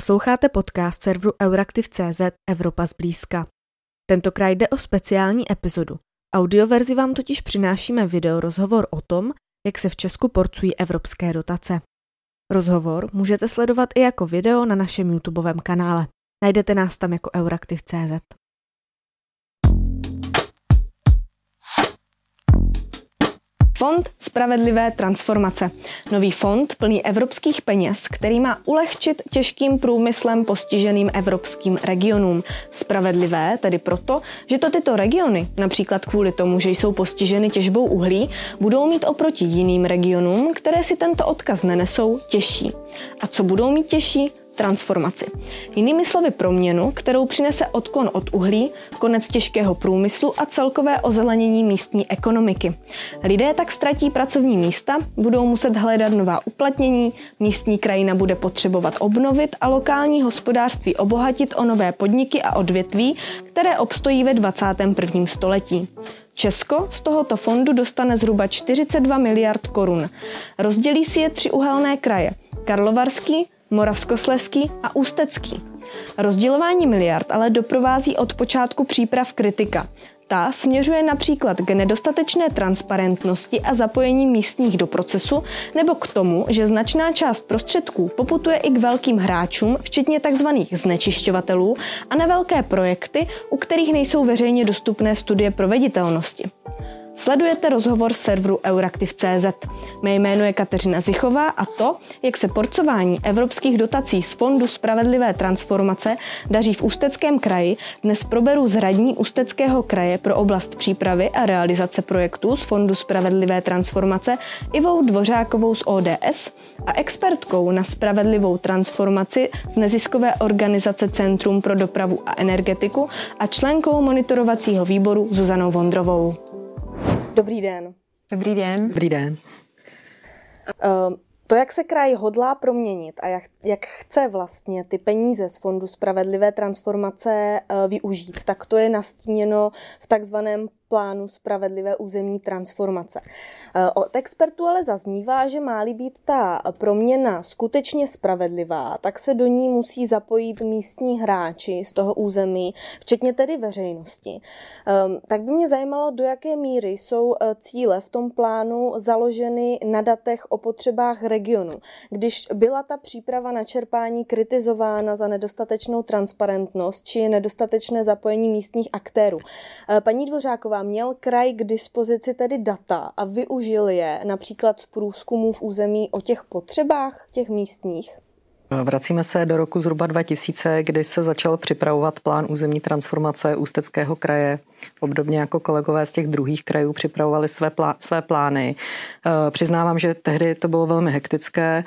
Posloucháte podcast serveru Euraktiv.cz Evropa zblízka. Tentokrát jde o speciální epizodu. Audioverzi vám totiž přinášíme video rozhovor o tom, jak se v Česku porcují evropské dotace. Rozhovor můžete sledovat i jako video na našem YouTubeovém kanále. Najdete nás tam jako Euraktiv.cz. Fond spravedlivé transformace. Nový fond plný evropských peněz, který má ulehčit těžkým průmyslem postiženým evropským regionům. Spravedlivé tedy proto, že to tyto regiony, například kvůli tomu, že jsou postiženy těžbou uhlí, budou mít oproti jiným regionům, které si tento odkaz nenesou, těžší. A co budou mít těžší? Transformaci. Jinými slovy proměnu, kterou přinese odklon od uhlí, konec těžkého průmyslu a celkové ozelenění místní ekonomiky. Lidé tak ztratí pracovní místa, budou muset hledat nová uplatnění, místní krajina bude potřebovat obnovit a lokální hospodářství obohatit o nové podniky a odvětví, které obstojí ve 21. století. Česko z tohoto fondu dostane zhruba 42 miliard korun. Rozdělí si je tři uhelné kraje. Karlovarský, Moravskosleský a Ústecký. Rozdělování miliard ale doprovází od počátku příprav kritika. Ta směřuje například k nedostatečné transparentnosti a zapojení místních do procesu nebo k tomu, že značná část prostředků poputuje i k velkým hráčům, včetně tzv. znečišťovatelů a na velké projekty, u kterých nejsou veřejně dostupné studie proveditelnosti. Sledujete rozhovor serveru Euraktiv.cz. Mé jméno je Kateřina Zichová a to, jak se porcování evropských dotací z Fondu Spravedlivé transformace daří v Ústeckém kraji, dnes proberu z radní Ústeckého kraje pro oblast přípravy a realizace projektů z Fondu Spravedlivé transformace Ivou Dvořákovou z ODS a expertkou na spravedlivou transformaci z neziskové organizace Centrum pro dopravu a energetiku a členkou monitorovacího výboru Zuzanou Vondrovou. Dobrý den. Dobrý den. Dobrý den. Uh, to, jak se kraj hodlá proměnit a jak, jak chce vlastně ty peníze z Fondu Spravedlivé transformace uh, využít, tak to je nastíněno v takzvaném plánu spravedlivé územní transformace. Eh, od expertů ale zaznívá, že má-li být ta proměna skutečně spravedlivá, tak se do ní musí zapojit místní hráči z toho území, včetně tedy veřejnosti. Ehm, tak by mě zajímalo, do jaké míry jsou eh, cíle v tom plánu založeny na datech o potřebách regionu. Když byla ta příprava na čerpání kritizována za nedostatečnou transparentnost či nedostatečné zapojení místních aktérů. Paní Dvořáková, měl kraj k dispozici tedy data a využil je například z průzkumů v území o těch potřebách těch místních? Vracíme se do roku zhruba 2000, kdy se začal připravovat plán územní transformace Ústeckého kraje. Obdobně jako kolegové z těch druhých krajů připravovali své, plá- své plány. E, přiznávám, že tehdy to bylo velmi hektické.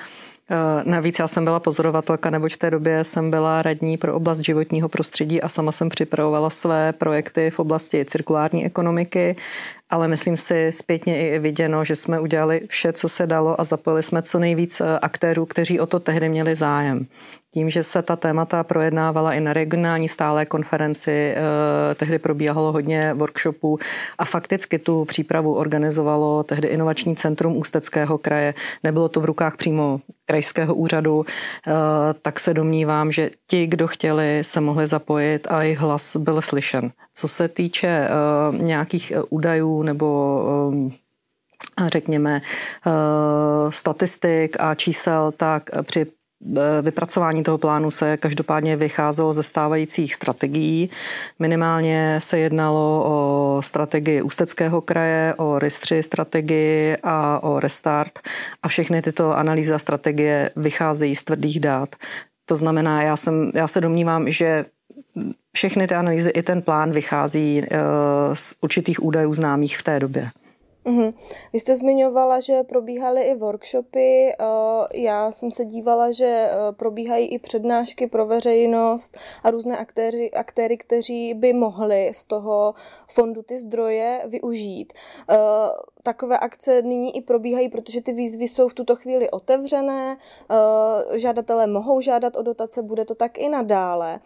Eh, navíc já jsem byla pozorovatelka, neboť v té době jsem byla radní pro oblast životního prostředí a sama jsem připravovala své projekty v oblasti cirkulární ekonomiky, ale myslím si zpětně i viděno, že jsme udělali vše, co se dalo a zapojili jsme co nejvíc eh, aktérů, kteří o to tehdy měli zájem. Tím, že se ta témata projednávala i na regionální stálé konferenci, eh, tehdy probíhalo hodně workshopů a fakticky tu přípravu organizovalo tehdy Inovační centrum Ústeckého kraje. Nebylo to v rukách přímo krajského úřadu, eh, tak se domnívám, že ti, kdo chtěli, se mohli zapojit a jejich hlas byl slyšen. Co se týče nějakých údajů nebo řekněme statistik a čísel, tak při Eh, vypracování toho plánu se každopádně vycházelo ze stávajících strategií. Minimálně se jednalo o strategii Ústeckého kraje, o RIS-3 strategii a o Restart a všechny tyto analýzy a strategie vycházejí z tvrdých dát. To znamená, já, jsem, já se domnívám, že všechny ty analýzy i ten plán vychází eh, z určitých údajů známých v té době. Mm-hmm. Vy jste zmiňovala, že probíhaly i workshopy. Eh, já jsem se dívala, že eh, probíhají i přednášky pro veřejnost a různé aktéry, aktéry, kteří by mohli z toho fondu ty zdroje využít. Eh, takové akce nyní i probíhají, protože ty výzvy jsou v tuto chvíli otevřené. Žadatelé mohou žádat o dotace, bude to tak i nadále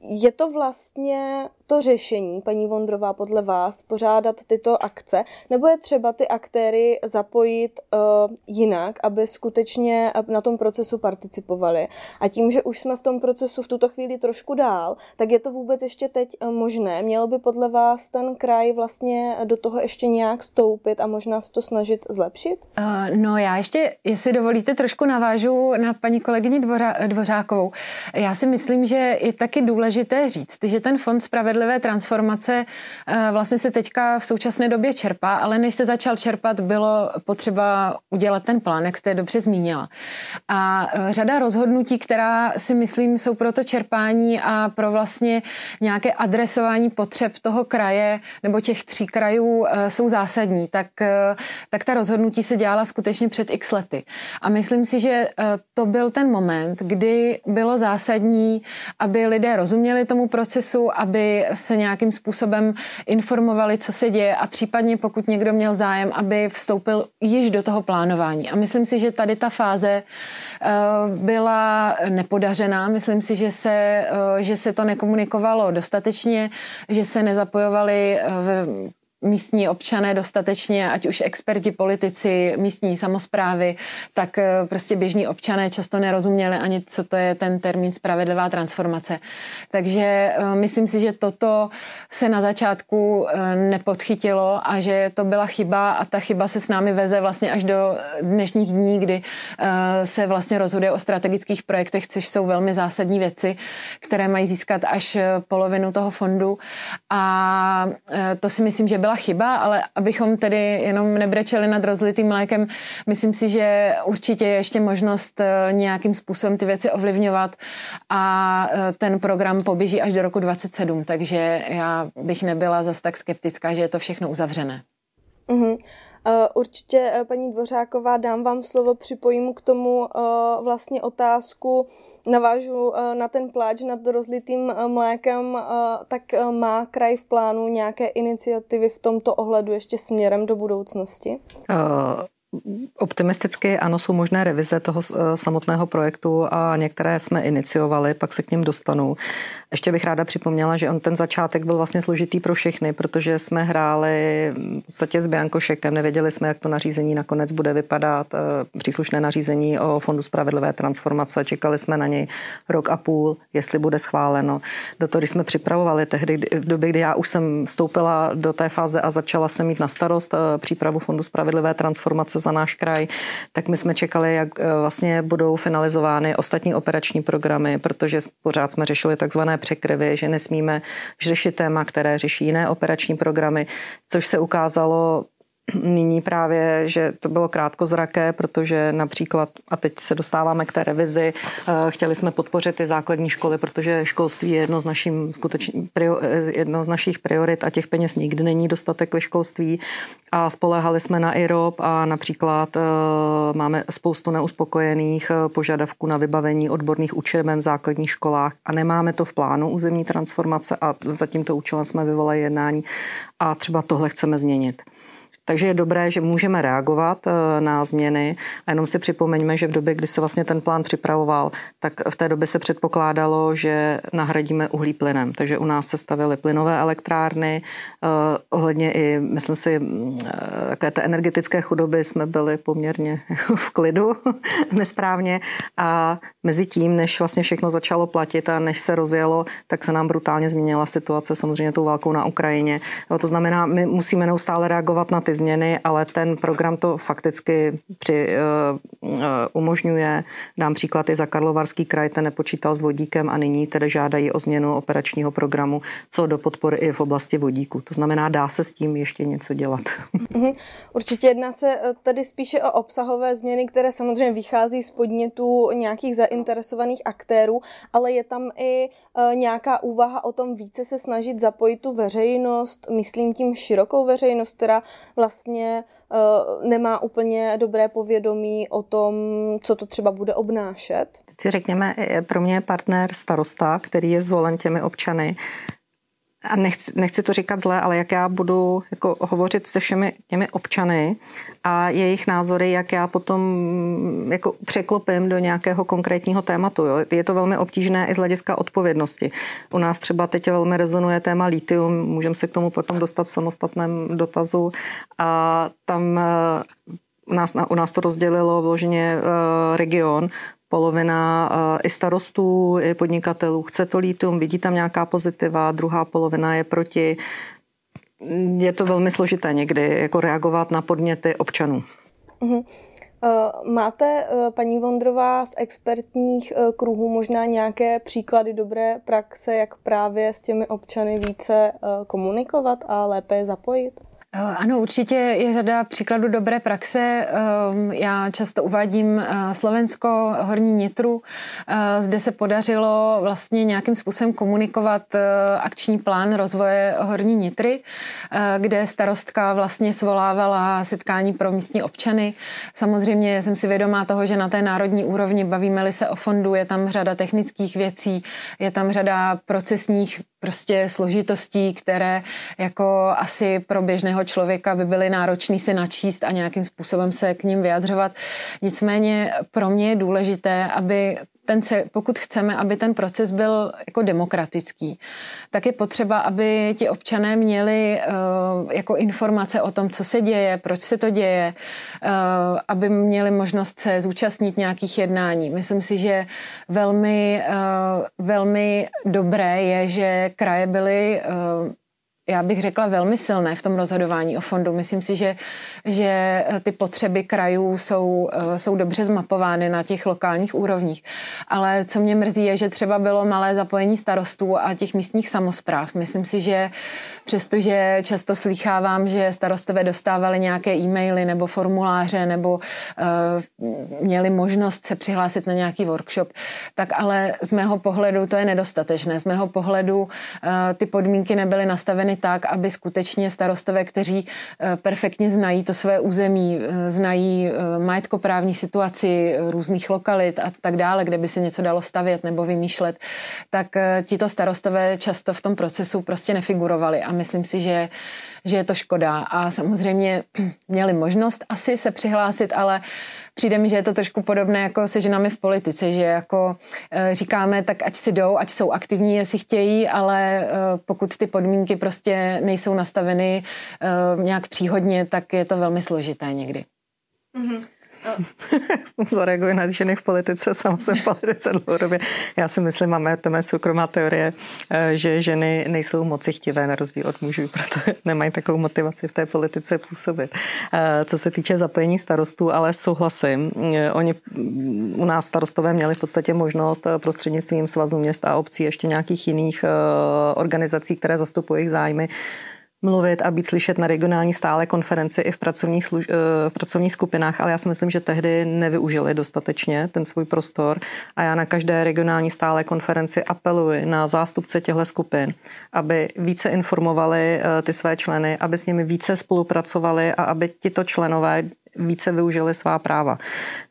je to vlastně to řešení, paní Vondrová, podle vás, pořádat tyto akce, nebo je třeba ty aktéry zapojit uh, jinak, aby skutečně na tom procesu participovali? A tím, že už jsme v tom procesu v tuto chvíli trošku dál, tak je to vůbec ještě teď uh, možné? Měl by podle vás ten kraj vlastně do toho ještě nějak stoupit a možná se to snažit zlepšit? Uh, no já ještě, jestli dovolíte, trošku navážu na paní kolegyni Dvořákovou. Já si myslím, že je taky důležité říct, že ten fond spravedlivé transformace uh, vlastně se teďka v současné době čerpá, ale než se začal čerpat, bylo potřeba udělat ten plán, jak jste dobře zmínila. A uh, řada rozhodnutí, která si myslím jsou pro to čerpání a pro vlastně nějaké adresování potřeb toho kraje nebo těch tří krajů uh, jsou zásadní, tak, tak ta rozhodnutí se dělala skutečně před x lety. A myslím si, že to byl ten moment, kdy bylo zásadní, aby lidé rozuměli tomu procesu, aby se nějakým způsobem informovali, co se děje a případně pokud někdo měl zájem, aby vstoupil již do toho plánování. A myslím si, že tady ta fáze byla nepodařená. Myslím si, že se, že se to nekomunikovalo dostatečně, že se nezapojovali v místní občané dostatečně, ať už experti, politici, místní samozprávy, tak eh, prostě běžní občané často nerozuměli ani, co to je ten termín spravedlivá transformace. Takže eh, myslím si, že toto se na začátku eh, nepodchytilo a že to byla chyba a ta chyba se s námi veze vlastně až do dnešních dní, kdy se vlastně rozhoduje o strategických projektech, což jsou velmi zásadní věci, které mají získat až polovinu toho fondu a to si myslím, že byla byla chyba, ale abychom tedy jenom nebrečeli nad rozlitým mlékem, myslím si, že určitě je ještě možnost eh, nějakým způsobem ty věci ovlivňovat a eh, ten program poběží až do roku 27, takže já bych nebyla zas tak skeptická, že je to všechno uzavřené. Uh-huh. Určitě, paní Dvořáková, dám vám slovo, připojím k tomu vlastně otázku, navážu na ten pláč nad rozlitým mlékem, tak má kraj v plánu nějaké iniciativy v tomto ohledu ještě směrem do budoucnosti? Optimisticky ano, jsou možné revize toho eh, samotného projektu a některé jsme iniciovali, pak se k ním dostanu. Ještě bych ráda připomněla, že on ten začátek byl vlastně složitý pro všechny, protože jsme hráli v podstatě s Biankošekem, nevěděli jsme, jak to nařízení nakonec bude vypadat, eh, příslušné nařízení o Fondu spravedlivé transformace, čekali jsme na něj rok a půl, jestli bude schváleno. Do toho, když jsme připravovali tehdy, v době, kdy já už jsem vstoupila do té fáze a začala jsem mít na starost eh, přípravu Fondu spravedlivé transformace za náš kraj, tak my jsme čekali, jak eh, vlastně budou finalizovány ostatní operační programy, protože pořád jsme řešili takzvané překryvy, že nesmíme řešit téma, které řeší jiné operační programy, což se ukázalo nyní právě, že to bylo krátkozraké, protože například, a teď se dostáváme k té revizi, eh, chtěli jsme podpořit ty základní školy, protože školství je jedno z, naším skutečný, eh, jedno z našich priorit a těch peněz nikdy není dostatek ve školství a spolehali jsme na IROP a například eh, máme spoustu neuspokojených požadavků na vybavení odborných učeben v základních školách a nemáme to v plánu územní transformace a za tímto účelem jsme vyvolali jednání a třeba tohle chceme změnit. Takže je dobré, že můžeme reagovat eh, na změny a jenom si připomeňme, že v době, kdy se vlastně ten plán připravoval, tak v té době se předpokládalo, že nahradíme uhlí plynem. Takže u nás se stavily plynové elektrárny, eh, ohledně i, myslím si, mm, eh, také té energetické chudoby jsme byli poměrně v klidu, nesprávně a mezi tím, než vlastně všechno začalo platit a než se rozjelo, tak se nám brutálně změnila situace samozřejmě tou válkou na Ukrajině. To znamená, my musíme neustále reagovat na ty změny, ale ten program to fakticky při, uh, uh, umožňuje. Dám příklad i za Karlovarský kraj, ten nepočítal s vodíkem a nyní tedy žádají o změnu operačního programu, co do podpory i v oblasti vodíku. To znamená, dá se s tím ještě něco dělat. Mhm. Určitě jedná se eh, tady spíše o obsahové změny, které samozřejmě vychází z podnětu nějakých zainteresovaných aktérů, ale je tam i nějaká úvaha o tom více se snažit zapojit tu veřejnost, myslím tím širokou veřejnost, která vlastně uh, nemá úplně dobré povědomí o tom, co to třeba bude obnášet. Si řekněme, pro mě je partner starosta, který je zvolen těmi občany a nechci, nechci to říkat zle, ale jak já budu jako hovořit se všemi těmi občany a jejich názory, jak já potom jako překlopím do nějakého konkrétního tématu. Jo. Je to velmi obtížné i z hlediska odpovědnosti. U nás třeba teď velmi rezonuje téma litium, můžeme se k tomu potom dostat v samostatném dotazu a tam eh, u nás, u nás to rozdělilo vloženě eh, region polovina eh, i starostů, i podnikatelů chce to lítum, vidí tam nějaká pozitiva, druhá polovina je proti. Je to velmi složité někdy jako reagovat na podněty občanů. Uh-huh. Máte, paní Vondrová, z expertních kruhů možná nějaké příklady dobré praxe, jak právě s těmi občany více komunikovat a lépe je zapojit? Eh, ano, určitě je řada příkladů dobré praxe. Ehm, já často uvádím eh, Slovensko, Horní Nitru. Eh, zde se podařilo vlastně nějakým způsobem komunikovat akční plán rozvoje Horní Nitry, kde starostka vlastně svolávala setkání pro místní občany. Samozřejmě jsem si vědomá toho, že na té národní úrovni bavíme-li se o fondu, je tam řada technických věcí, je tam řada procesních prostě složitostí, které jako asi pro běžného člověka by byly náročný si načíst a nějakým způsobem se k ním vyjadřovat. Nicméně pro mě je důležité, aby ten, pokud chceme, aby ten proces byl jako demokratický, tak je potřeba, aby ti občané měli uh, jako informace o tom, co se děje, proč se to děje, uh, aby měli možnost se zúčastnit nějakých jednání. Myslím si, že velmi, uh, velmi dobré je, že kraje byly já bych řekla, velmi silné v tom rozhodování o fondu. Myslím si, že, že ty potřeby krajů jsou, eh, jsou dobře zmapovány na těch lokálních úrovních. Ale co mě mrzí, je, že třeba bylo malé zapojení starostů a těch místních samozpráv. Myslím si, že přestože často slýchávám, že starostové dostávali nějaké e-maily nebo formuláře nebo uh, měli možnost se přihlásit na nějaký workshop, tak ale z mého pohledu to je nedostatečné. Z mého pohledu uh, ty podmínky nebyly nastaveny tak, aby skutečně starostové, kteří uh, perfektně znají to své území, uh, znají uh, majetkoprávní situaci různých lokalit a tak dále, kde by se něco dalo stavět nebo vymýšlet, tak tito starostové často v tom procesu prostě nefigurovali a myslím si, že, že je to škoda. A samozřejmě měli možnost asi se přihlásit, ale přijde mi, že je to trošku podobné jako se ženami v politice, že jako e, říkáme, tak ať si jdou, ať jsou aktivní, jestli chtějí, ale e, pokud ty podmínky prostě nejsou nastaveny e, nějak příhodně, tak je to velmi složité někdy. Mm-hmm. Zareaguji na ženy v politice, sama jsem v politice dlouhodobě. Já si myslím, máme to mé soukromá teorie, eh, že ženy nejsou moci chtivé na rozdíl od mužů, proto nemají takovou motivaci v té politice působit. Eh, co se týče zapojení starostů, ale souhlasím. Eh, oni u nás starostové měli v podstatě možnost prostřednictvím svazu měst a obcí ještě nějakých jiných organizací, které zastupují jejich zájmy, mluvit a být slyšet na regionální stále konferenci i v pracovních, služ- eh, v pracovních skupinách, ale já si myslím, že tehdy nevyužili dostatečně ten svůj prostor. A já na každé regionální stále konferenci apeluji na zástupce těchto skupin, aby více informovali eh, ty své členy, aby s nimi více spolupracovali a aby tito členové více využili svá práva.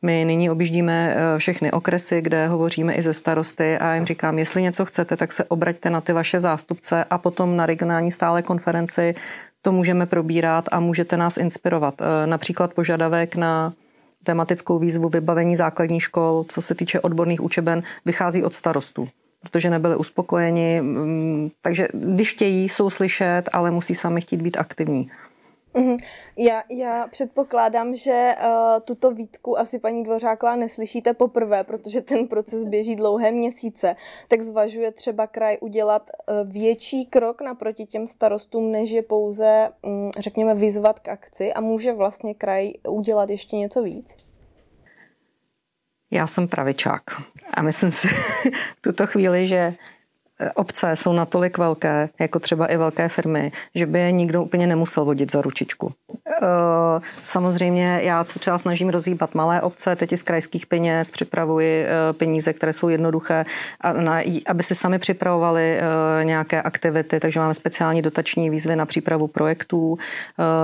My nyní objíždíme eh, všechny okresy, kde hovoříme i ze starosty a jim říkám, jestli něco chcete, tak se obraťte na ty vaše zástupce a potom na regionální stále konferenci to můžeme probírat a můžete nás inspirovat. Eh, například požadavek na tematickou výzvu vybavení základních škol, co se týče odborných učeben, vychází od starostů protože nebyli uspokojeni. Mm, takže když chtějí, jsou slyšet, ale musí sami chtít být aktivní. Mm-hmm. Já, já předpokládám, že uh, tuto výtku asi paní Dvořáková neslyšíte poprvé, protože ten proces běží dlouhé měsíce. Tak zvažuje třeba kraj udělat uh, větší krok naproti těm starostům, než je pouze, um, řekněme, vyzvat k akci a může vlastně kraj udělat ještě něco víc? Já jsem pravičák a myslím si tuto chvíli, že obce jsou natolik velké, jako třeba i velké firmy, že by je nikdo úplně nemusel vodit za ručičku. Eh, samozřejmě já se třeba snažím rozhýbat malé obce, teď z krajských peněz připravuji eh, peníze, které jsou jednoduché, aby si sami připravovali eh, nějaké aktivity, takže máme speciální dotační výzvy na přípravu projektů.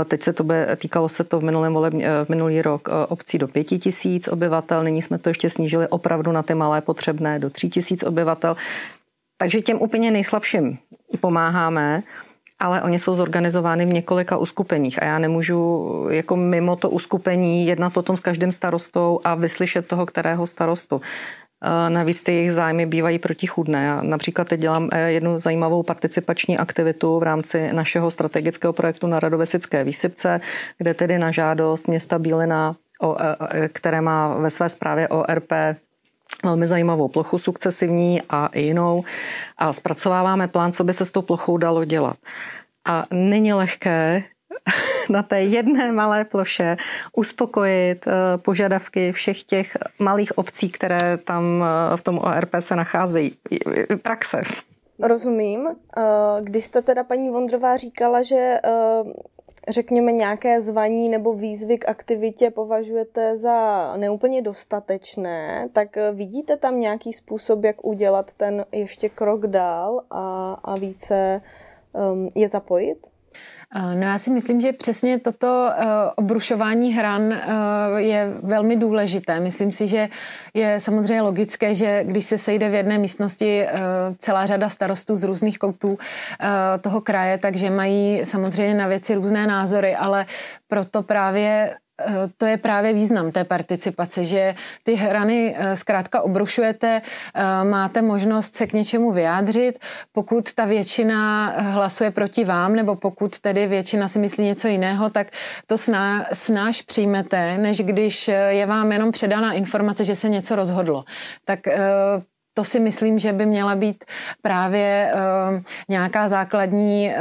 Teď se to by, týkalo se to v, minulém voleb, v minulý rok obcí do pěti tisíc obyvatel, nyní jsme to ještě snížili opravdu na ty malé potřebné do tří tisíc obyvatel. Takže těm úplně nejslabším pomáháme, ale oni jsou zorganizovány v několika uskupeních a já nemůžu jako mimo to uskupení jednat o tom s každým starostou a vyslyšet toho, kterého starostu. Navíc ty jejich zájmy bývají protichudné. Já například teď dělám eh, jednu zajímavou participační aktivitu v rámci našeho strategického projektu na Radovesické výsypce, kde tedy na žádost města Bílina, eh, které má ve své zprávě ORP velmi zajímavou plochu sukcesivní a jinou a zpracováváme plán, co by se s tou plochou dalo dělat. A není lehké na té jedné malé ploše uspokojit eh, požadavky všech těch malých obcí, které tam eh, v tom ORP se nacházejí. Praxe. Rozumím. Eh, když jste teda paní Vondrová říkala, že řekněme nějaké zvaní nebo výzvy k aktivitě považujete za neúplně dostatečné, tak vidíte tam nějaký způsob, jak udělat ten ještě krok dál a, a více um, je zapojit? Eh, no já si myslím, že přesně toto eh, obrušování hran eh, je velmi důležité. Myslím si, že je samozřejmě logické, že když se sejde v jedné místnosti celá řada starostů z různých koutů toho kraje, takže mají samozřejmě na věci různé názory, ale proto právě to je právě význam té participace, že ty hrany eh, zkrátka obrušujete, eh, máte možnost se k něčemu vyjádřit, pokud ta většina hlasuje proti vám, nebo pokud tedy většina si myslí něco jiného, tak to sná, snáš přijmete, než když je vám jenom předána informace, že se něco rozhodlo. Tak to si myslím, že by měla být právě uh, nějaká základní,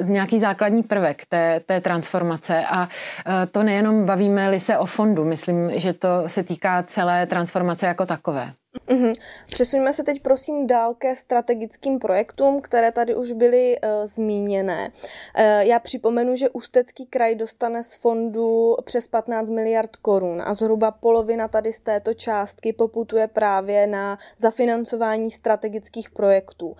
uh, nějaký základní prvek té, té transformace. A uh, to nejenom bavíme-li se o fondu, myslím, že to se týká celé transformace jako takové. Mm-hmm. Přesuňme se teď prosím dál ke strategickým projektům, které tady už byly uh, zmíněné. Uh, já připomenu, že Ústecký kraj dostane z fondu přes 15 miliard korun a zhruba polovina tady z této částky poputuje právě na zafinancování strategických projektů. Uh,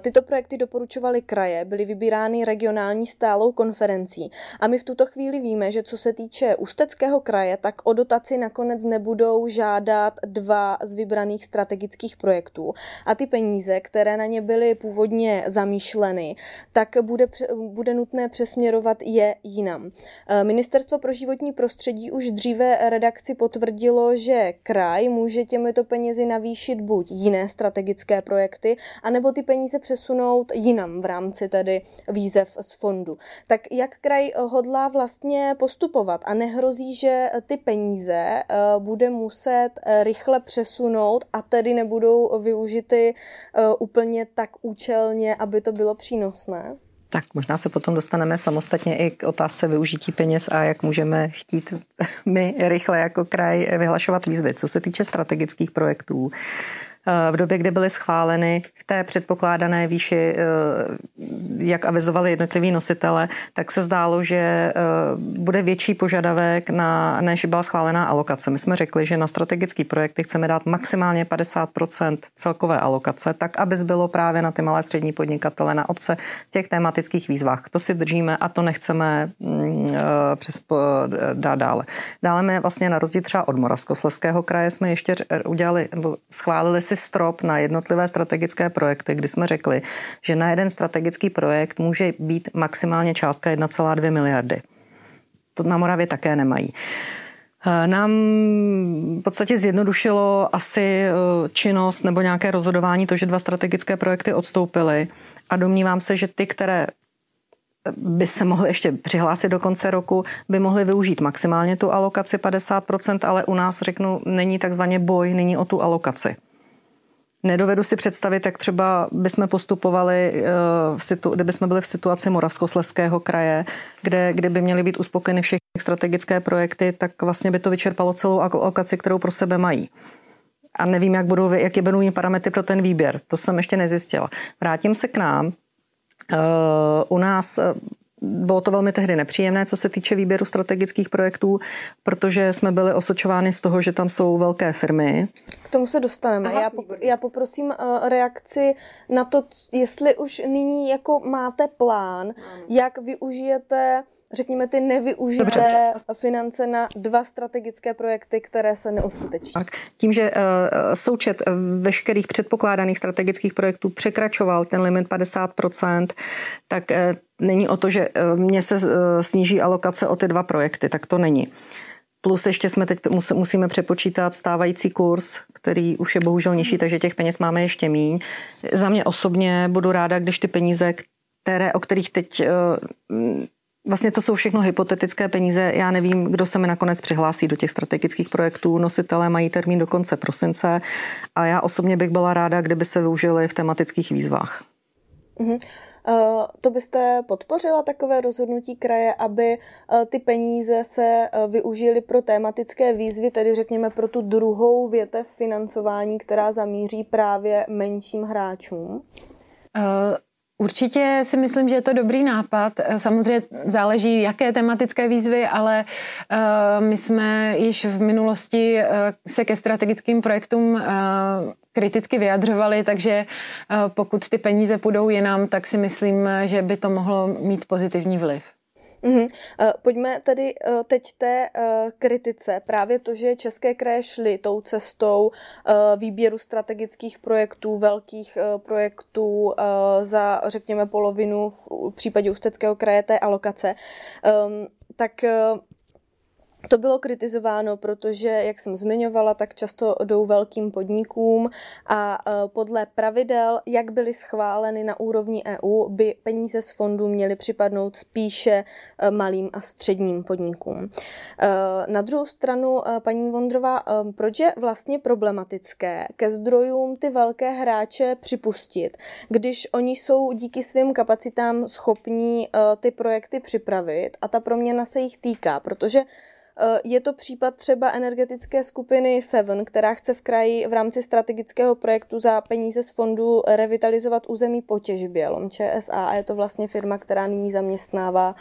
tyto projekty doporučovaly kraje, byly vybírány regionální stálou konferencí a my v tuto chvíli víme, že co se týče Ústeckého kraje, tak o dotaci nakonec nebudou žádat dva z vybraných vybraných strategických projektů a ty peníze, které na ně byly původně zamýšleny, tak bude, bude nutné přesměrovat je jinam. E, Ministerstvo pro životní prostředí už dříve redakci potvrdilo, že kraj může těmito penězi navýšit buď jiné strategické projekty, anebo ty peníze přesunout jinam v rámci tedy výzev z fondu. Tak jak kraj hodlá vlastně postupovat a nehrozí, že ty peníze e, bude muset rychle přesunout přesunout a tedy nebudou využity uh, úplně tak účelně, aby to bylo přínosné? Tak možná se potom dostaneme samostatně i k otázce využití peněz a jak můžeme chtít my rychle jako kraj vyhlašovat výzvy. Co se týče strategických projektů, v době, kdy byly schváleny v té předpokládané výši, eh, jak avizovali jednotliví nositele, tak se zdálo, že eh, bude větší požadavek, na, než byla schválená alokace. My jsme řekli, že na strategický projekty chceme dát maximálně 50% celkové alokace, tak, aby zbylo právě na ty malé střední podnikatele, na obce v těch tematických výzvách. To si držíme a to nechceme mm, eh, přes, dát dále. Dále my vlastně na rozdíl třeba od Moravskoslezského kraje jsme ještě udělali, nebo schválili si strop na jednotlivé strategické projekty, kdy jsme řekli, že na jeden strategický projekt může být maximálně částka 1,2 miliardy. To na Moravě také nemají. Eh, nám v podstatě zjednodušilo asi eh, činnost nebo nějaké rozhodování to, že dva strategické projekty odstoupily a domnívám se, že ty, které by se mohly ještě přihlásit do konce roku, by mohly využít maximálně tu alokaci 50%, ale u nás řeknu, není takzvaně boj, není o tu alokaci. Nedovedu si představit, jak třeba bychom postupovali, eh, v situ, kdyby jsme byli v situaci Moravskosleského kraje, kde, kde by měly být uspokojeny všechny strategické projekty, tak vlastně by to vyčerpalo celou alokaci, kterou pro sebe mají. A nevím, jak budou, jaké budou parametry pro ten výběr. To jsem ještě nezjistila. Vrátím se k nám. Uh, u nás eh, bylo to velmi tehdy nepříjemné, co se týče výběru strategických projektů, protože jsme byli osočováni z toho, že tam jsou velké firmy. K tomu se dostaneme. Aha, já, pop- já poprosím uh, reakci na to, jestli už nyní jako máte plán, ano. jak využijete řekněme, ty nevyužité Dobře. finance na dva strategické projekty, které se neuskuteční. Tak, tím, že uh, součet veškerých předpokládaných strategických projektů překračoval ten limit 50%, tak uh, není o to, že uh, mě se uh, sníží alokace o ty dva projekty, tak to není. Plus ještě jsme teď musíme přepočítat stávající kurz, který už je bohužel nižší, takže těch peněz máme ještě míň. Za mě osobně budu ráda, když ty peníze, které, o kterých teď Vlastně to jsou všechno hypotetické peníze. Já nevím, kdo se mi nakonec přihlásí do těch strategických projektů. Nositelé mají termín do konce prosince a já osobně bych byla ráda, kdyby se využili v tematických výzvách. Mm-hmm. Uh, to byste podpořila takové rozhodnutí kraje, aby uh, ty peníze se uh, využily pro tematické výzvy, tedy řekněme pro tu druhou větev financování, která zamíří právě menším hráčům? Určitě si myslím, že je to dobrý nápad. Samozřejmě záleží, jaké tematické výzvy, ale uh, my jsme již v minulosti uh, se ke strategickým projektům kriticky vyjadřovali, takže pokud ty peníze půjdou jinam, tak si myslím, že by to mohlo mít pozitivní vliv. Mm-hmm. Pojďme tedy eh, teď té eh, kritice. Právě to, že české kraje šly tou cestou výběru strategických projektů, velkých projektů za, řekněme, polovinu v případě Ústeckého kraje té alokace, ehm, tak to bylo kritizováno, protože, jak jsem zmiňovala, tak často jdou velkým podnikům a e, podle pravidel, jak byly schváleny na úrovni EU, by peníze z fondů měly připadnout spíše e, malým a středním podnikům. E, na druhou stranu, paní Vondrová, proč je vlastně problematické ke zdrojům ty velké hráče připustit, když oni jsou díky svým kapacitám schopní ty projekty připravit a ta proměna se jich týká, protože je to případ třeba energetické skupiny Seven, která chce v kraji v rámci strategického projektu za peníze z fondu revitalizovat území po těžbě LOM ČSA a je to vlastně firma, která nyní zaměstnává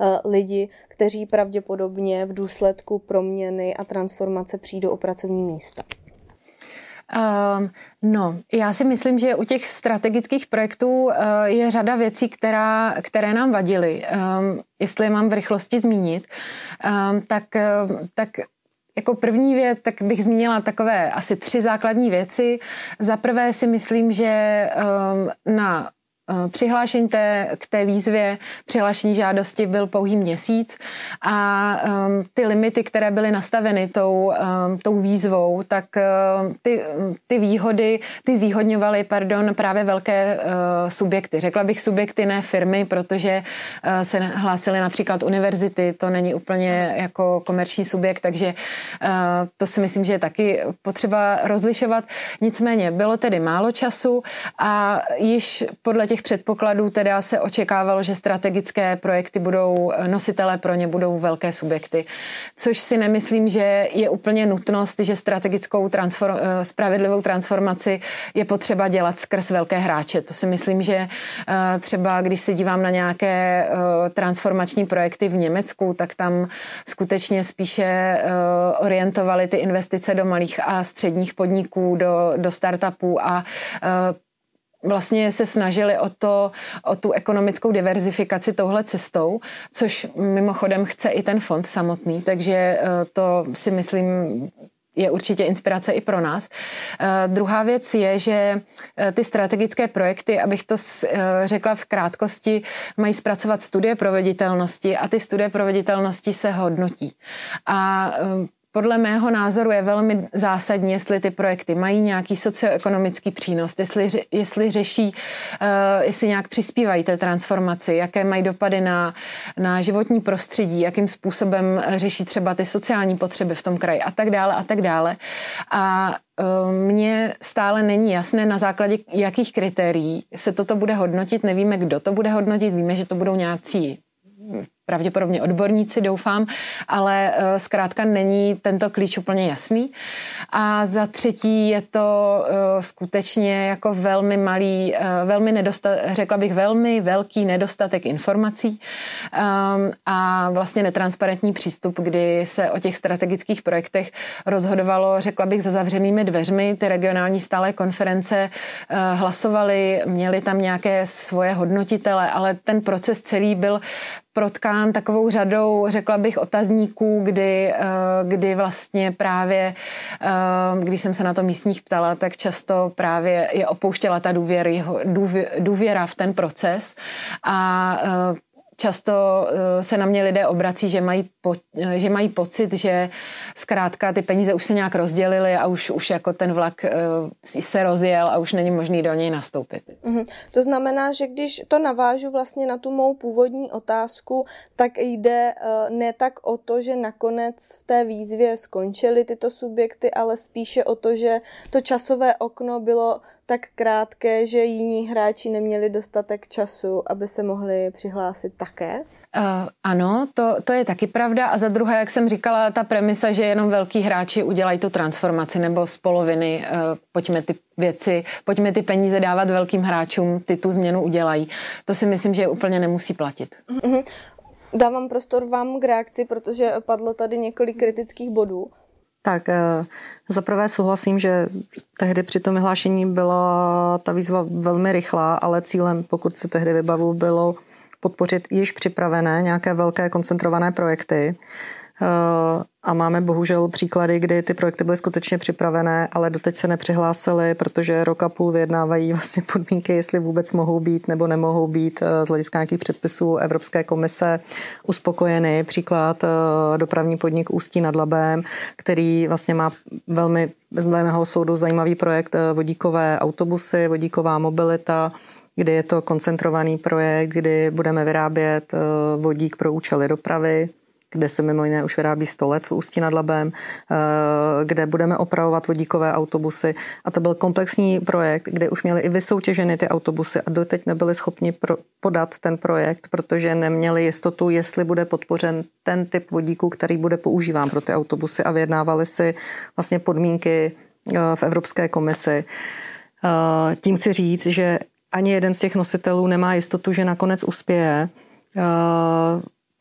eh, lidi, kteří pravděpodobně v důsledku proměny a transformace přijdou o pracovní místa. Um, no, já si myslím, že u těch strategických projektů uh, je řada věcí, která, které nám vadily. Um, jestli je mám v rychlosti zmínit, um, tak, uh, tak jako první věc, tak bych zmínila takové asi tři základní věci. Za prvé si myslím, že na Eh, přihlášení té, k té výzvě, přihlášení žádosti byl pouhý měsíc a um, ty limity, které byly nastaveny tou, um, tou výzvou, tak um, ty, ty výhody, ty zvýhodňovaly, pardon, právě velké uh, subjekty. Řekla bych subjekty, ne firmy, protože uh, se hlásily například univerzity, to není úplně jako komerční subjekt, takže uh, to si myslím, že je taky potřeba rozlišovat. Nicméně bylo tedy málo času a již podle těch těch předpokladů teda se očekávalo, že strategické projekty budou, nositelé pro ně budou velké subjekty. Což si nemyslím, že je úplně nutnost, že strategickou transform, eh, spravedlivou transformaci je potřeba dělat skrz velké hráče. To si myslím, že eh, třeba když se dívám na nějaké eh, transformační projekty v Německu, tak tam skutečně spíše orientovali ty investice do malých a středních podniků, do, do startupů a vlastně se snažili o, to, o tu ekonomickou diverzifikaci touhle cestou, což mimochodem chce i ten fond samotný, takže eh, to si myslím je určitě inspirace i pro nás. Uh, druhá věc je, že uh, ty strategické projekty, abych to uh, řekla v krátkosti, mají zpracovat studie proveditelnosti a ty studie proveditelnosti se hodnotí. A podle mého názoru je velmi zásadní, jestli ty projekty mají nějaký socioekonomický přínos, jestli, jestli řeší, uh, jestli nějak přispívají té transformaci, jaké mají dopady na, na životní prostředí, jakým způsobem řeší třeba ty sociální potřeby v tom kraji a tak dále a tak dále. A uh, mně stále není jasné, na základě jakých kritérií se toto bude hodnotit. Nevíme, kdo to bude hodnotit, víme, že to budou nějací pravděpodobně odborníci, doufám, ale eh, zkrátka není tento klíč úplně jasný. A za třetí je to eh, skutečně jako velmi malý, eh, velmi nedostat, řekla bych velmi velký nedostatek informací ehm, a vlastně netransparentní přístup, kdy se o těch strategických projektech rozhodovalo, řekla bych, za zavřenými dveřmi. Ty regionální stále konference hlasovaly, měly tam nějaké svoje hodnotitele, ale ten proces celý byl protkán takovou řadou, řekla bych, otazníků, kdy, eh, kdy vlastně právě, když jsem se na to místních ptala, tak často právě je opouštěla ta důvěra, důvěra v ten proces. A často eh, se na mě lidé obrací, že mají, po, eh, že mají pocit, že zkrátka ty peníze už se nějak rozdělily a už, už jako ten vlak eh, se rozjel a už není možný do něj nastoupit. Mm-hmm. To znamená, že když to navážu vlastně na tu mou původní otázku, tak jde ne tak o to, že nakonec v té výzvě skončily tyto subjekty, ale spíše o to, že to časové okno bylo tak krátké, že jiní hráči neměli dostatek času, aby se mohli přihlásit také? Uh, ano, to, to je taky pravda. A za druhé, jak jsem říkala, ta premisa, že jenom velký hráči udělají tu transformaci nebo z poloviny, uh, pojďme ty věci, pojďme ty peníze dávat velkým hráčům, ty tu změnu udělají. To si myslím, že úplně nemusí platit. Uh-huh. Dávám prostor vám k reakci, protože padlo tady několik kritických bodů. Tak eh, za prvé souhlasím, že tehdy při tom vyhlášení byla ta výzva velmi rychlá, ale cílem, pokud si tehdy vybavu, bylo podpořit již připravené nějaké velké koncentrované projekty, Eh, a máme bohužel příklady, kdy ty projekty byly skutečně připravené, ale doteď se nepřihlásily, protože rok a půl vyjednávají vlastně podmínky, jestli vůbec mohou být nebo nemohou být eh, z hlediska nějakých předpisů Evropské komise uspokojeny. Příklad eh, dopravní podnik Ústí nad Labem, který vlastně má velmi z mého soudu zajímavý projekt vodíkové autobusy, vodíková mobilita, kdy je to koncentrovaný projekt, kdy budeme vyrábět vodík pro účely dopravy, kde se mimo jiné už vyrábí 100 let v Ústí nad Labem, eh, kde budeme opravovat vodíkové autobusy. A to byl komplexní projekt, kde už měli i vysoutěženy ty autobusy a doteď nebyli schopni podat ten projekt, protože neměli jistotu, jestli bude podpořen ten typ vodíků, který bude používán pro ty autobusy a vyjednávali si vlastně podmínky eh, v Evropské komisi. Eh, tím chci říct, že ani jeden z těch nositelů nemá jistotu, že nakonec uspěje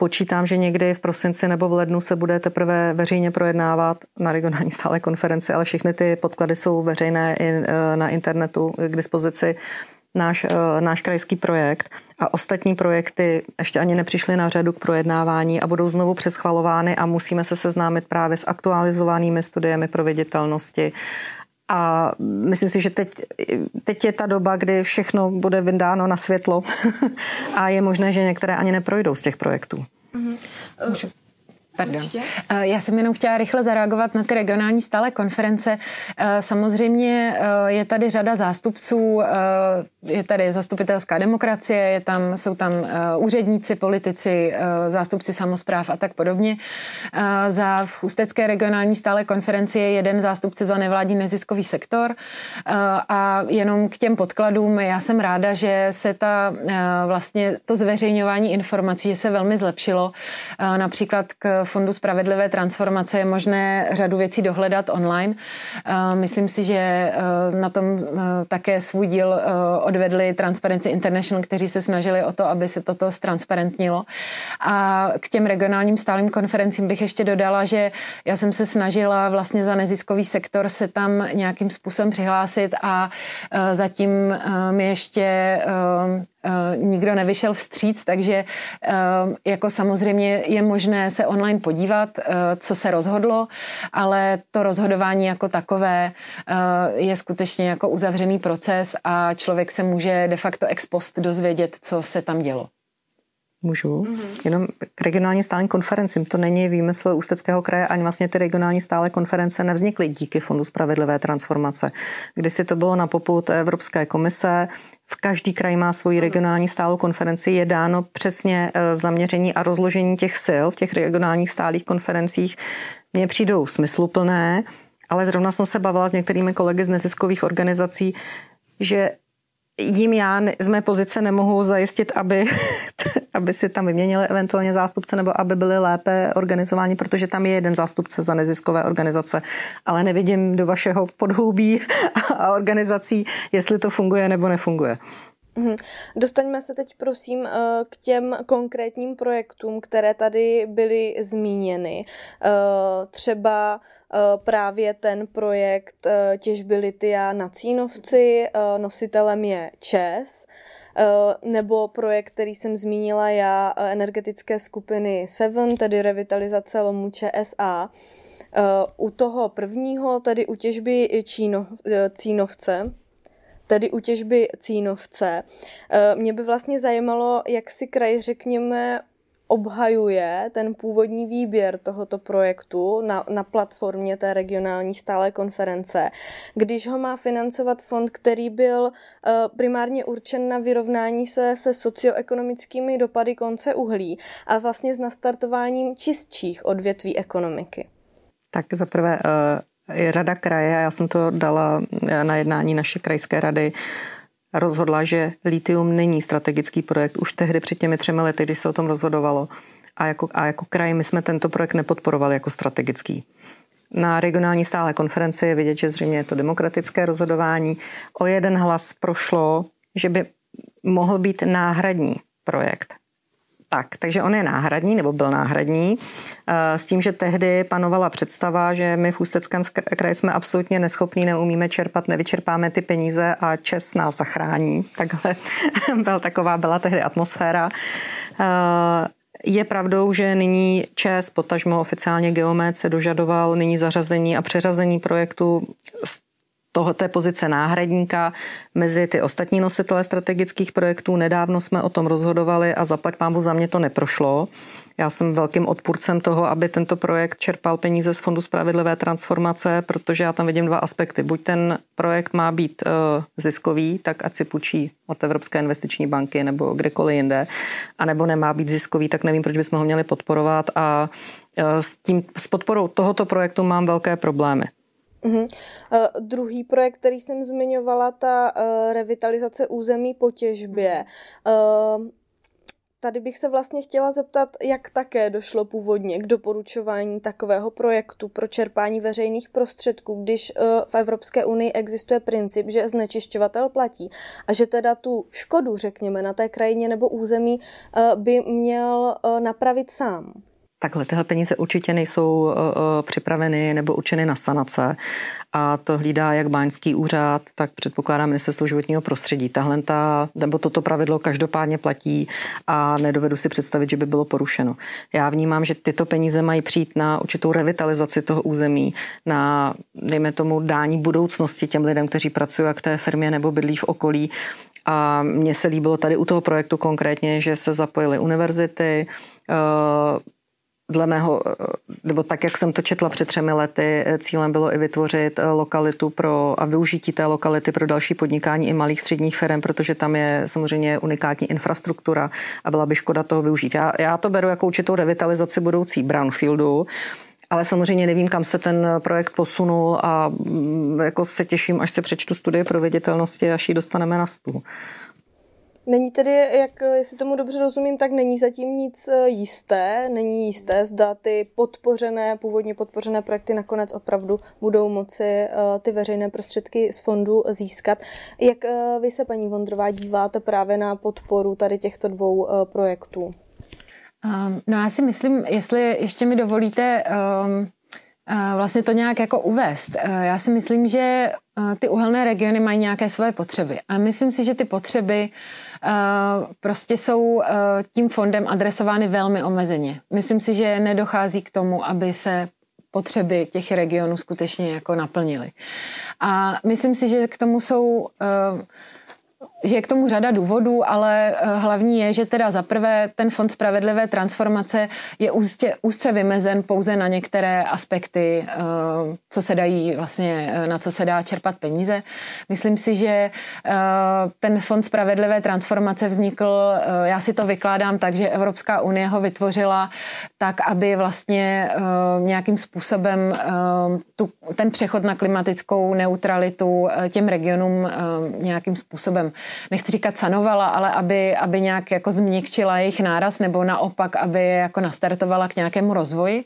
Počítám, že někdy v prosinci nebo v lednu se bude teprve veřejně projednávat na regionální stále konferenci, ale všechny ty podklady jsou veřejné i e, na internetu k dispozici. Náš, e, náš krajský projekt a ostatní projekty ještě ani nepřišly na řadu k projednávání a budou znovu přeschvalovány a musíme se seznámit právě s aktualizovanými studiemi proveditelnosti a myslím si, že teď, teď je ta doba, kdy všechno bude vyndáno na světlo a je možné, že některé ani neprojdou z těch projektů. Mm-hmm. Pardon. Určitě. Eh, já jsem jenom chtěla rychle zareagovat na ty regionální stále konference. Eh, samozřejmě eh, je tady řada zástupců, je tady zastupitelská demokracie, je tam, jsou tam úředníci, politici, zástupci samozpráv a tak podobně. Za Ústecké regionální stále konferenci je jeden zástupce za nevládní neziskový sektor a jenom k těm podkladům já jsem ráda, že se ta vlastně to zveřejňování informací, že se velmi zlepšilo. Například k Fondu Spravedlivé transformace je možné řadu věcí dohledat online. Eh, myslím si, že eh, na tom eh, také svůj díl odvedli Transparency International, kteří se snažili o to, aby se toto ztransparentnilo. A k těm regionálním stálým konferencím bych ještě dodala, že já jsem se snažila vlastně za neziskový sektor se tam nějakým způsobem přihlásit a zatím mi ještě Eh, nikdo nevyšel vstříc, takže eh, jako samozřejmě je možné se online podívat, eh, co se rozhodlo, ale to rozhodování jako takové je skutečně jako uzavřený proces a člověk se může de facto ex post dozvědět, co se tam dělo. Můžu? Mm-hmm. Jenom k regionální stálým konferencím. To není výmysl Ústeckého kraje, ani vlastně ty regionální stále konference nevznikly díky Fondu Spravedlivé transformace. Kdysi to bylo na poput Evropské komise, každý kraj má svoji regionální stálou konferenci, je dáno přesně e, zaměření a rozložení těch sil v těch regionálních stálých konferencích. Mně přijdou smysluplné, ale zrovna jsem se bavila s některými kolegy z neziskových organizací, že jim já z mé pozice nemohu zajistit, aby, aby si tam vyměnili eventuálně zástupce nebo aby byli lépe organizováni, protože tam je jeden zástupce za neziskové organizace, ale nevidím do vašeho podhoubí a organizací, jestli to funguje nebo nefunguje. Mhm. Dostaňme se teď prosím eh, k těm konkrétním projektům, které tady byly zmíněny. Eh, třeba Eh, právě ten projekt těžby litia na Cínovci, nositelem je ČES. nebo projekt, který jsem zmínila já, energetické skupiny Seven, tedy revitalizace Lomuče SA. U toho prvního, tedy u těžby Číno, Cínovce, tedy u těžby Cínovce, mě by vlastně zajímalo, jak si kraj, řekněme, obhajuje ten původní výběr tohoto projektu na, na platformě té regionální stále konference, když ho má financovat fond, který byl uh, primárně určen na vyrovnání se se socioekonomickými dopady konce uhlí a vlastně s nastartováním čistších odvětví ekonomiky. Tak zaprvé uh, Rada kraje, já jsem to dala eh, na jednání naše krajské rady, rozhodla, že litium není strategický projekt už tehdy před těmi třemi lety, když se o tom rozhodovalo. A jako, a jako kraj my jsme tento projekt nepodporovali jako strategický. Na regionální stále konferenci je vidět, že zřejmě je to demokratické rozhodování. O jeden hlas prošlo, že by mohl být náhradní projekt. Tak, takže on je náhradní, nebo byl náhradní, eh, s tím, že tehdy panovala představa, že my v Ústeckém kraji jsme absolutně neschopní, neumíme čerpat, nevyčerpáme ty peníze a čes nás zachrání. Takhle byla taková byla tehdy atmosféra. Eh, je pravdou, že nyní ČES, potažmo oficiálně Geomet, se dožadoval nyní zařazení a přeřazení projektu toho, té pozice náhradníka mezi ty ostatní nositele strategických projektů. Nedávno jsme o tom rozhodovali a zaplať pámu za mě to neprošlo. Já jsem velkým odpůrcem toho, aby tento projekt čerpal peníze z Fondu spravedlivé transformace, protože já tam vidím dva aspekty. Buď ten projekt má být uh, ziskový, tak ať si půjčí od Evropské investiční banky nebo kdekoliv jinde, anebo nemá být ziskový, tak nevím, proč bychom ho měli podporovat a uh, s, tím, s podporou tohoto projektu mám velké problémy. Uh-huh. Uh, druhý projekt, který jsem zmiňovala, ta uh, revitalizace území po těžbě. Uh, Tady bych se vlastně chtěla zeptat, jak také došlo původně k doporučování takového projektu pro čerpání veřejných prostředků, když v Evropské unii existuje princip, že znečišťovatel platí a že teda tu škodu, řekněme, na té krajině nebo území by měl napravit sám. Takhle, tyhle peníze určitě nejsou uh, připraveny nebo určeny na sanace a to hlídá jak báňský úřad, tak předpokládá ministerstvo životního prostředí. Tahle ta, nebo toto pravidlo každopádně platí a nedovedu si představit, že by bylo porušeno. Já vnímám, že tyto peníze mají přijít na určitou revitalizaci toho území, na, dejme tomu, dání budoucnosti těm lidem, kteří pracují jak té firmě nebo bydlí v okolí. A mně se líbilo tady u toho projektu konkrétně, že se zapojily univerzity, dle mého, nebo tak, jak jsem to četla před třemi lety, cílem bylo i vytvořit lokalitu pro a využití té lokality pro další podnikání i malých středních firm, protože tam je samozřejmě unikátní infrastruktura a byla by škoda toho využít. Já, já to beru jako určitou revitalizaci budoucí brownfieldu, ale samozřejmě nevím, kam se ten projekt posunul a mm, jako se těším, až se přečtu studie proveditelnosti, až ji dostaneme na stůl. Není tedy, jak jestli tomu dobře rozumím, tak není zatím nic eh, jisté, není jisté, zda ty podpořené, původně podpořené projekty nakonec opravdu budou moci eh, ty veřejné prostředky z fondu získat. Jak eh, vy se, paní Vondrová, díváte právě na podporu tady těchto dvou projektů? Um, no já si myslím, jestli ještě mi dovolíte um, vlastně to nějak jako uvést. Já si myslím, že ty uhelné regiony mají nějaké svoje potřeby a myslím si, že ty potřeby prostě jsou tím fondem adresovány velmi omezeně. Myslím si, že nedochází k tomu, aby se potřeby těch regionů skutečně jako naplnily. A myslím si, že k tomu jsou že je k tomu řada důvodů, ale eh, hlavní je, že teda zaprvé ten fond spravedlivé transformace je úzce, úzce vymezen pouze na některé aspekty, eh, co se dají vlastně, eh, na co se dá čerpat peníze. Myslím si, že ten fond spravedlivé transformace vznikl, já si to vykládám tak, že Evropská unie ho vytvořila tak, aby vlastně nějakým způsobem tu, ten přechod na klimatickou neutralitu těm regionům nějakým způsobem nechci říkat sanovala, ale aby, aby nějak jako změkčila jejich náraz nebo naopak, aby je jako nastartovala k nějakému rozvoji.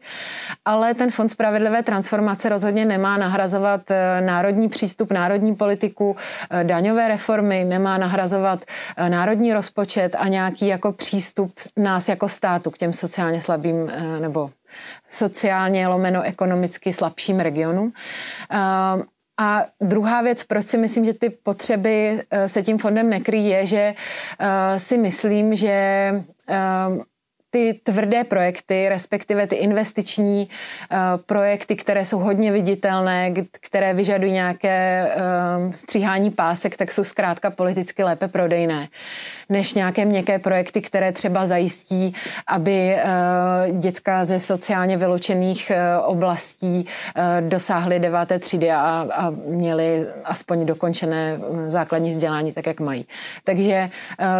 Ale ten Fond spravedlivé transformace rozhodně nemá nahrazovat eh, národní přístup, národní politiku, eh, daňové reformy, nemá nahrazovat eh, národní rozpočet a nějaký jako přístup nás jako státu k těm sociálně slabým nebo sociálně lomeno ekonomicky slabším regionům. A druhá věc, proč si myslím, že ty potřeby se tím fondem nekryjí, je, že si myslím, že ty tvrdé projekty, respektive ty investiční uh, projekty, které jsou hodně viditelné, které vyžadují nějaké uh, stříhání pásek, tak jsou zkrátka politicky lépe prodejné, než nějaké měkké projekty, které třeba zajistí, aby uh, děcka ze sociálně vyloučených oblastí dosáhly deváté třídy a, a měli aspoň dokončené základní vzdělání tak, jak mají. Takže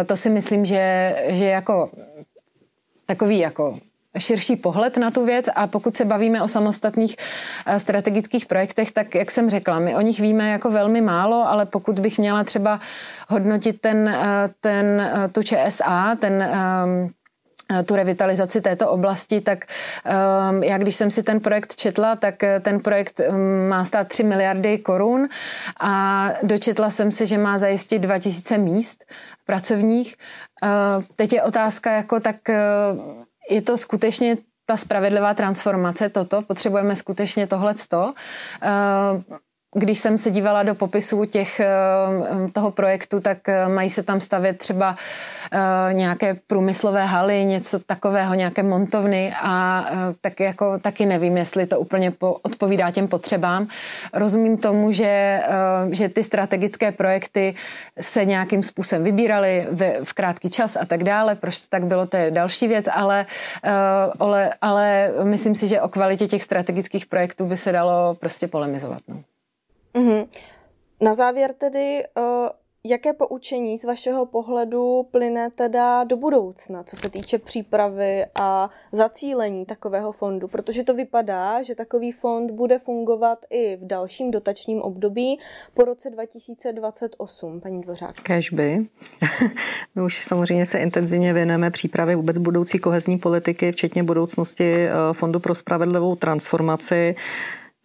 to si myslím, že, že jako takový jako širší pohled na tu věc. A pokud se bavíme o samostatných eh, strategických projektech, tak jak jsem řekla, my o nich víme jako velmi málo, ale pokud bych měla třeba hodnotit ten, eh, ten eh, tu ČSA, ten ehm, tu revitalizaci této oblasti, tak um, já když jsem si ten projekt četla, tak ten projekt um, má stát 3 miliardy korun a dočetla jsem si, že má zajistit 2000 míst pracovních. Uh, teď je otázka, jako tak je to skutečně ta spravedlivá transformace, toto, potřebujeme skutečně tohleto. Když jsem se dívala do popisu těch, eh, toho projektu, tak eh, mají se tam stavět třeba eh, nějaké průmyslové haly, něco takového, nějaké montovny a tak jako taky nevím, jestli to úplně odpovídá těm potřebám. Rozumím tomu, že, že ty strategické projekty se nějakým způsobem vybíraly v, v krátký čas a tak dále, proč to tak bylo, to je další věc, ale, ale, ale myslím si, že o kvalitě těch strategických projektů by se dalo prostě polemizovat. No. Mm-hmm. Na závěr tedy, uh, jaké poučení z vašeho pohledu plyne teda do budoucna, co se týče přípravy a zacílení takového fondu? Protože to vypadá, že takový fond bude fungovat i v dalším dotačním období po roce 2028, paní Dvořák. Kežby. My už samozřejmě se intenzivně věnujeme přípravě vůbec budoucí kohezní politiky, včetně budoucnosti eh, Fondu pro spravedlivou transformaci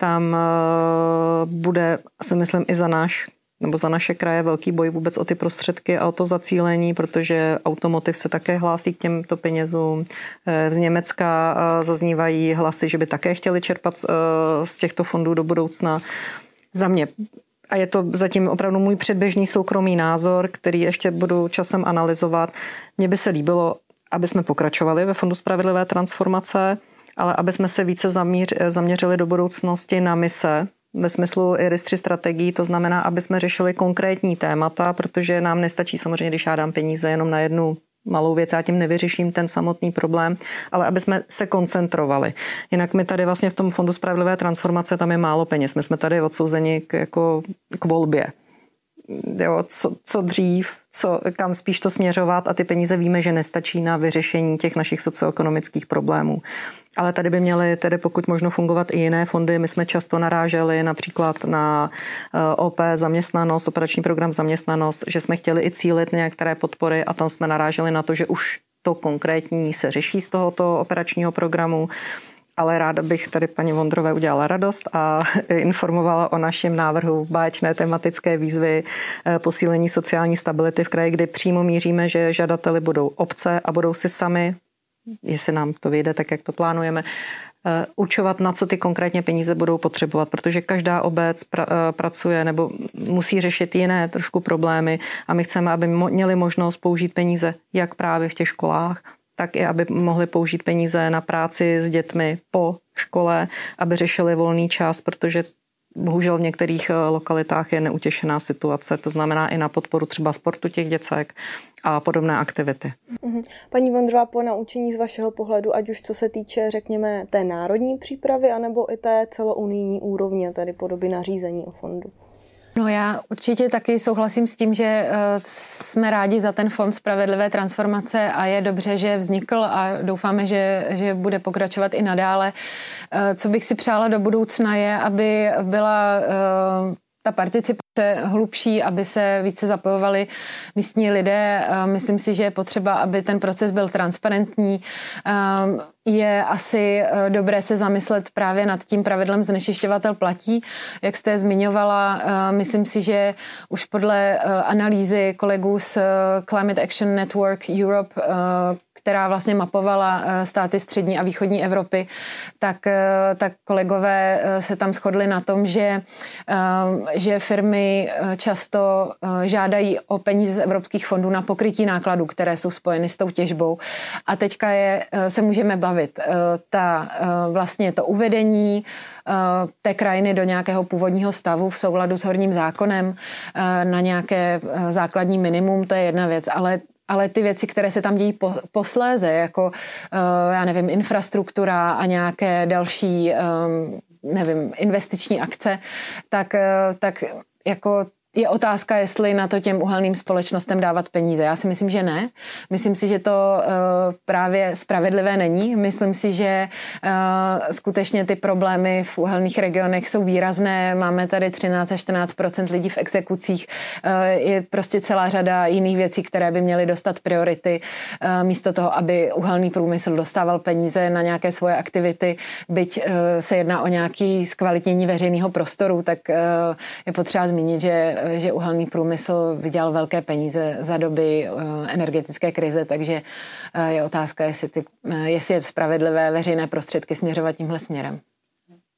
tam eh, bude, si myslím, i za náš nebo za naše kraje velký boj vůbec o ty prostředky a o to zacílení, protože automotiv se také hlásí k těmto penězům. Eh, z Německa eh, zaznívají hlasy, že by také chtěli čerpat z těchto fondů do budoucna. Za mě a je to zatím opravdu můj předběžný soukromý názor, který ještě budu časem analyzovat. Mně by se líbilo, aby jsme pokračovali ve Fondu spravedlivé transformace, ale aby jsme se více zamíř, zaměřili do budoucnosti na mise, ve smyslu IRIS 3 strategií, to znamená, aby jsme řešili konkrétní témata, protože nám nestačí samozřejmě, když já dám peníze jenom na jednu malou věc, já tím nevyřeším ten samotný problém, ale aby jsme se koncentrovali. Jinak my tady vlastně v tom Fondu spravedlivé transformace tam je málo peněz. My jsme tady odsouzeni k, jako k volbě jo, co, co dřív, co, kam spíš to směřovat a ty peníze víme, že nestačí na vyřešení těch našich socioekonomických problémů. Ale tady by měly tedy pokud možno fungovat i jiné fondy. My jsme často naráželi například na eh, OP zaměstnanost, operační program zaměstnanost, že jsme chtěli i cílit některé podpory a tam jsme naráželi na to, že už to konkrétní se řeší z tohoto operačního programu ale ráda bych tady paní Vondrové udělala radost a informovala o našem návrhu báječné tematické výzvy eh, posílení sociální stability v kraji, kdy přímo míříme, že žadateli budou obce a budou si sami, jestli nám to vyjde tak, jak to plánujeme, eh, určovat, na co ty konkrétně peníze budou potřebovat, protože každá obec eh, pracuje nebo musí řešit jiné trošku problémy a my chceme, aby měli možnost použít peníze jak právě v těch školách, tak i aby mohli použít peníze na práci s dětmi po škole, aby řešili volný čas, protože bohužel v některých eh, lokalitách je neutěšená situace, to znamená i na podporu třeba sportu těch děcek a podobné aktivity. Mhm. Paní Vondrová, po naučení z vašeho pohledu, ať už co se týče, řekněme, té národní přípravy, anebo i té celounijní úrovně, tedy podoby nařízení o fondu. No já určitě taky souhlasím s tím, že eh, jsme rádi za ten fond spravedlivé transformace a je dobře, že vznikl a doufáme, že, že bude pokračovat i nadále. Eh, co bych si přála do budoucna je, aby byla eh, ta participace hlubší, aby se více zapojovali místní lidé. Myslím si, že je potřeba, aby ten proces byl transparentní. Je asi eh, dobré se zamyslet právě nad tím pravidlem znečišťovatel platí. Jak jste zmiňovala, eh, myslím si, že už podle eh, analýzy kolegů z Climate Action Network Europe, která vlastně mapovala státy střední a východní Evropy, tak, tak kolegové se tam shodli na tom, že, že firmy často žádají o peníze z evropských fondů na pokrytí nákladů, které jsou spojeny s tou těžbou. A teďka je, se můžeme bavit. Ta, vlastně to uvedení té krajiny do nějakého původního stavu v souladu s horním zákonem na nějaké základní minimum, to je jedna věc, ale ale ty věci, které se tam dějí po, posléze, jako, uh, já nevím, infrastruktura a nějaké další, um, nevím, investiční akce, tak, uh, tak jako je otázka, jestli na to těm uhelným společnostem dávat peníze. Já si myslím, že ne. Myslím si, že to uh, právě spravedlivé není. Myslím si, že uh, skutečně ty problémy v uhelných regionech jsou výrazné. Máme tady 13 až 14% lidí v exekucích. Uh, je prostě celá řada jiných věcí, které by měly dostat priority. Uh, místo toho, aby uhelný průmysl dostával peníze na nějaké svoje aktivity, byť uh, se jedná o nějaký zkvalitnění veřejného prostoru, tak uh, je potřeba zmínit, že že uhelný průmysl vydělal velké peníze za doby eh, energetické krize, takže eh, je otázka, jestli, ty, eh, jestli je spravedlivé veřejné prostředky směřovat tímhle směrem.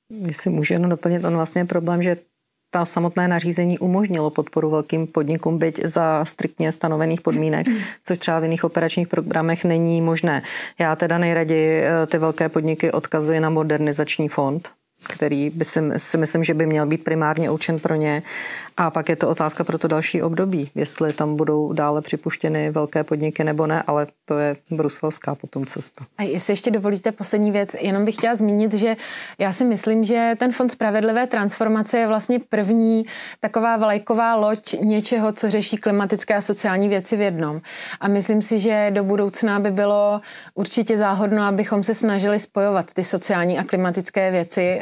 Jestli můžu jenom doplnit, on vlastně je problém, že ta samotné nařízení umožnilo podporu velkým podnikům, byť za striktně stanovených podmínek, což třeba v jiných operačních programech není možné. Já teda nejraději ty velké podniky odkazuji na modernizační fond, který by si, si myslím, že by měl být primárně určen pro ně. A pak je to otázka pro to další období, jestli tam budou dále připuštěny velké podniky nebo ne, ale to je bruselská potom cesta. A jestli ještě dovolíte poslední věc, jenom bych chtěla zmínit, že já si myslím, že ten Fond spravedlivé transformace je vlastně první taková vlajková loď něčeho, co řeší klimatické a sociální věci v jednom. A myslím si, že do budoucna by bylo určitě záhodno, abychom se snažili spojovat ty sociální a klimatické věci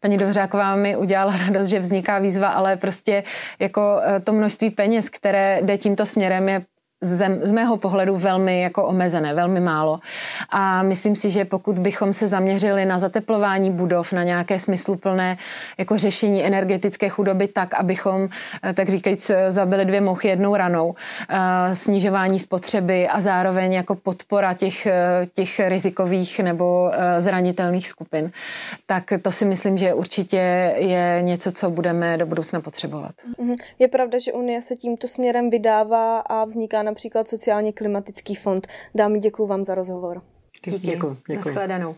paní Dovřáková mi udělala radost, že vzniká výzva, ale prostě jako eh, to množství peněz, které jde tímto směrem, je z mého pohledu velmi jako omezené, velmi málo. A myslím si, že pokud bychom se zaměřili na zateplování budov, na nějaké smysluplné jako řešení energetické chudoby tak, abychom, eh, tak říkajíc, zabili dvě mouchy jednou ranou, eh, snižování spotřeby a zároveň jako podpora těch, eh, těch rizikových nebo zranitelných skupin, tak to si myslím, že určitě je něco, co budeme do budoucna potřebovat. Mhm. Je pravda, že Unie se tímto směrem vydává a vzniká například sociálně klimatický fond. Dámy, děkuji vám za rozhovor. Díky. Děkuji. děkuji. Naschledanou.